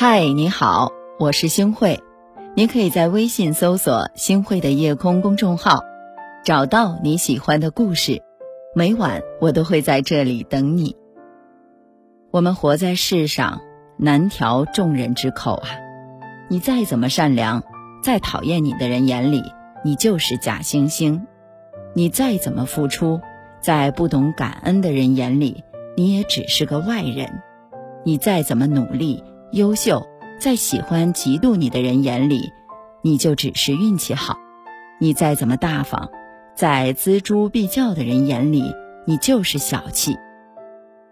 嗨，你好，我是星慧。你可以在微信搜索“星慧的夜空”公众号，找到你喜欢的故事。每晚我都会在这里等你。我们活在世上，难调众人之口啊！你再怎么善良，再讨厌你的人眼里，你就是假惺惺；你再怎么付出，在不懂感恩的人眼里，你也只是个外人；你再怎么努力。优秀，在喜欢嫉妒你的人眼里，你就只是运气好；你再怎么大方，在锱铢必较的人眼里，你就是小气。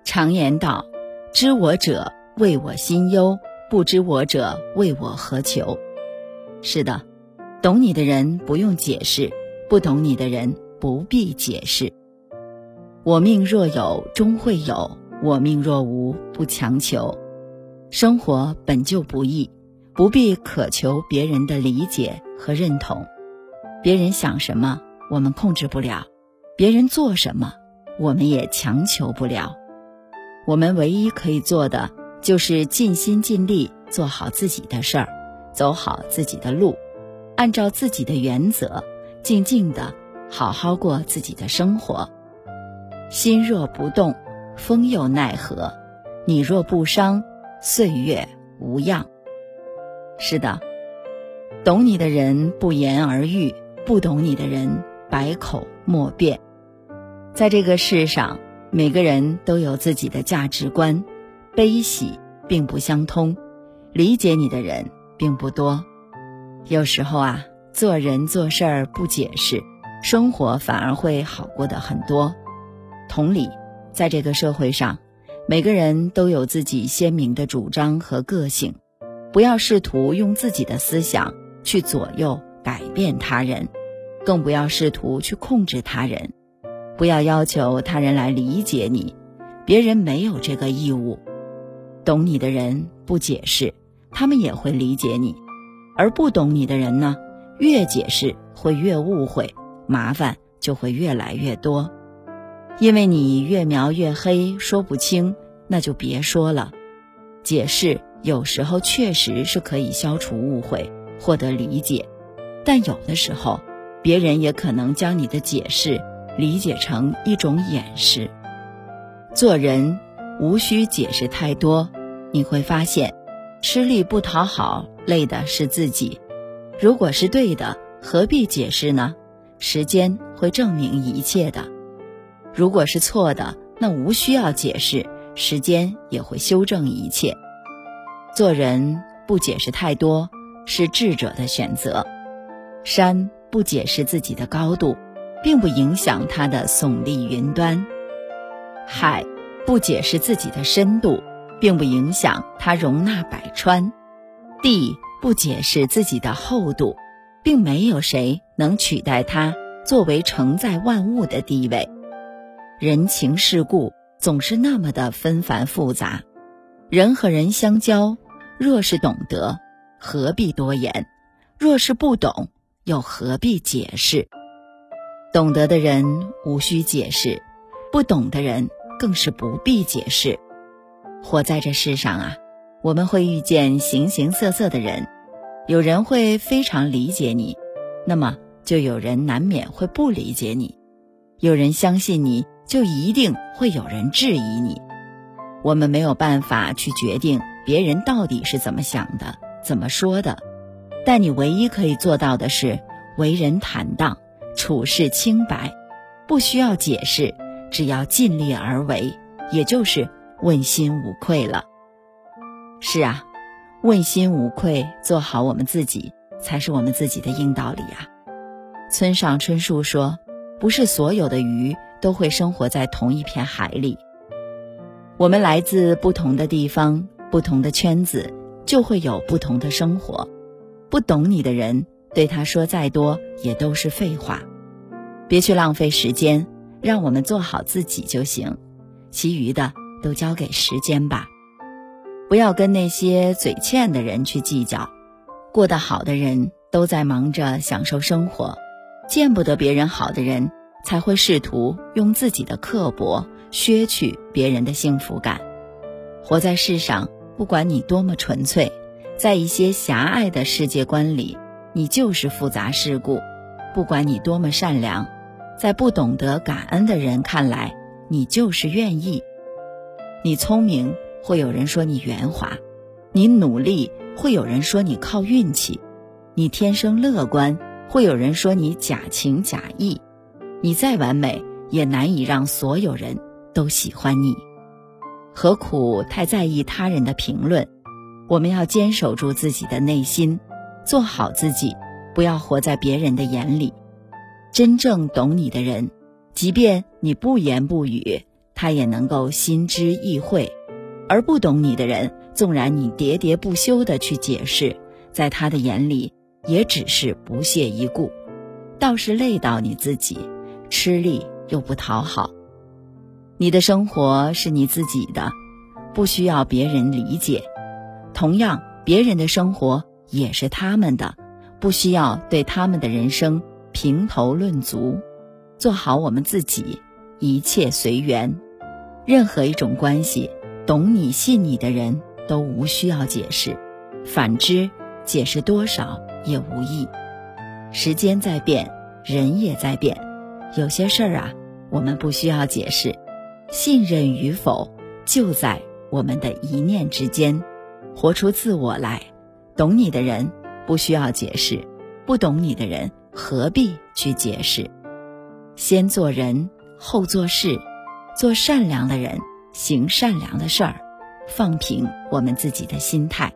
常言道：“知我者，谓我心忧；不知我者，谓我何求。”是的，懂你的人不用解释，不懂你的人不必解释。我命若有，终会有；我命若无，不强求。生活本就不易，不必渴求别人的理解和认同。别人想什么，我们控制不了；别人做什么，我们也强求不了。我们唯一可以做的，就是尽心尽力做好自己的事儿，走好自己的路，按照自己的原则，静静的好好过自己的生活。心若不动，风又奈何？你若不伤。岁月无恙。是的，懂你的人不言而喻，不懂你的人百口莫辩。在这个世上，每个人都有自己的价值观，悲喜并不相通，理解你的人并不多。有时候啊，做人做事儿不解释，生活反而会好过的很多。同理，在这个社会上。每个人都有自己鲜明的主张和个性，不要试图用自己的思想去左右改变他人，更不要试图去控制他人。不要要求他人来理解你，别人没有这个义务。懂你的人不解释，他们也会理解你；而不懂你的人呢，越解释会越误会，麻烦就会越来越多。因为你越描越黑，说不清，那就别说了。解释有时候确实是可以消除误会，获得理解，但有的时候，别人也可能将你的解释理解成一种掩饰。做人无需解释太多，你会发现，吃力不讨好，累的是自己。如果是对的，何必解释呢？时间会证明一切的。如果是错的，那无需要解释，时间也会修正一切。做人不解释太多，是智者的选择。山不解释自己的高度，并不影响它的耸立云端；海不解释自己的深度，并不影响它容纳百川；地不解释自己的厚度，并没有谁能取代它作为承载万物的地位。人情世故总是那么的纷繁复杂，人和人相交，若是懂得，何必多言；若是不懂，又何必解释？懂得的人无需解释，不懂的人更是不必解释。活在这世上啊，我们会遇见形形色色的人，有人会非常理解你，那么就有人难免会不理解你；有人相信你。就一定会有人质疑你。我们没有办法去决定别人到底是怎么想的、怎么说的，但你唯一可以做到的是为人坦荡、处事清白，不需要解释，只要尽力而为，也就是问心无愧了。是啊，问心无愧，做好我们自己，才是我们自己的硬道理啊。村上春树说：“不是所有的鱼。”都会生活在同一片海里。我们来自不同的地方，不同的圈子，就会有不同的生活。不懂你的人，对他说再多也都是废话。别去浪费时间，让我们做好自己就行，其余的都交给时间吧。不要跟那些嘴欠的人去计较。过得好的人都在忙着享受生活，见不得别人好的人。才会试图用自己的刻薄削去别人的幸福感。活在世上，不管你多么纯粹，在一些狭隘的世界观里，你就是复杂世故；不管你多么善良，在不懂得感恩的人看来，你就是愿意。你聪明，会有人说你圆滑；你努力，会有人说你靠运气；你天生乐观，会有人说你假情假意。你再完美，也难以让所有人都喜欢你。何苦太在意他人的评论？我们要坚守住自己的内心，做好自己，不要活在别人的眼里。真正懂你的人，即便你不言不语，他也能够心知意会；而不懂你的人，纵然你喋喋不休的去解释，在他的眼里也只是不屑一顾，倒是累到你自己。吃力又不讨好，你的生活是你自己的，不需要别人理解。同样，别人的生活也是他们的，不需要对他们的人生评头论足。做好我们自己，一切随缘。任何一种关系，懂你、信你的人都无需要解释，反之，解释多少也无益。时间在变，人也在变。有些事儿啊，我们不需要解释，信任与否就在我们的一念之间。活出自我来，懂你的人不需要解释，不懂你的人何必去解释？先做人，后做事，做善良的人，行善良的事儿，放平我们自己的心态。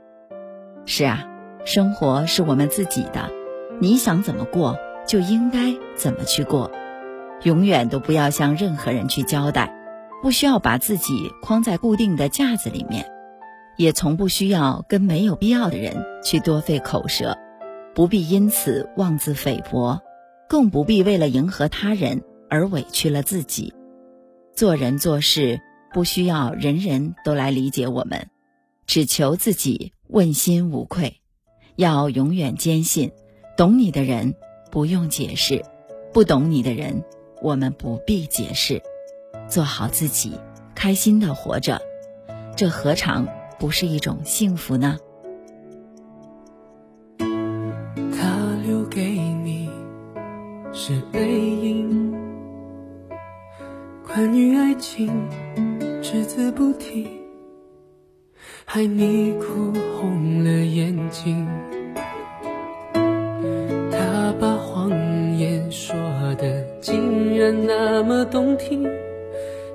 是啊，生活是我们自己的，你想怎么过，就应该怎么去过。永远都不要向任何人去交代，不需要把自己框在固定的架子里面，也从不需要跟没有必要的人去多费口舌，不必因此妄自菲薄，更不必为了迎合他人而委屈了自己。做人做事不需要人人都来理解我们，只求自己问心无愧。要永远坚信，懂你的人不用解释，不懂你的人。我们不必解释，做好自己，开心的活着，这何尝不是一种幸福呢？他留给你是背影，关于爱情只字不提，害你哭红了眼睛。竟然那么动听，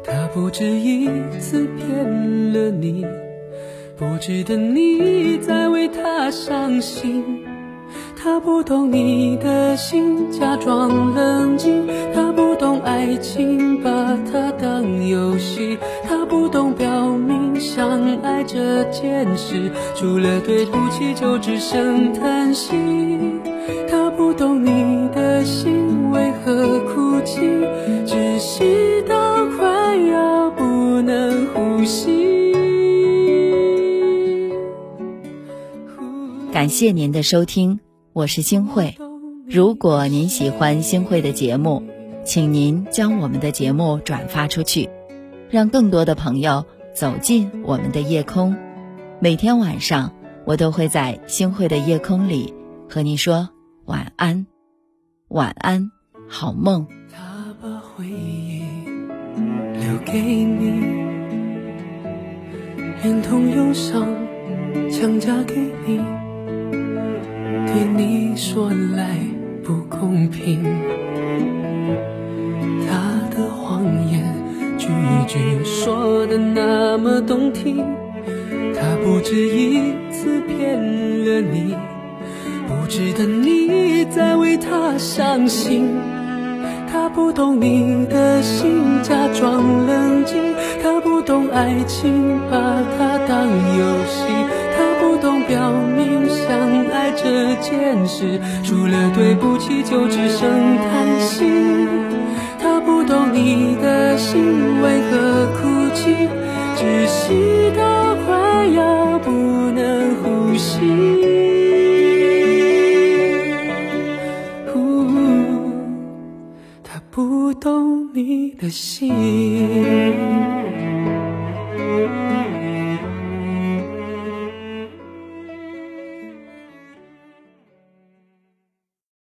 他不止一次骗了你，不值得你再为他伤心。他不懂你的心，假装冷静。他不懂爱情，把它当游戏。他不懂表明相爱这件事，除了对不起，就只剩叹息。懂你的心为何哭泣，窒息到快要不能呼吸。感谢您的收听，我是星慧。如果您喜欢星慧的节目，请您将我们的节目转发出去，让更多的朋友走进我们的夜空。每天晚上，我都会在星慧的夜空里和你说。晚安，晚安，好梦。他把回忆留给你，连同忧伤强加给你，对你说来不公平。他的谎言句句说的那么动听，他不止一次骗了你。不值得你再为他伤心他不懂你的心假装冷静他不懂爱情把它当游戏他不懂表明相爱这件事除了对不起就只剩叹息他不懂你的心为何哭泣？窒息到快要不能呼吸。可惜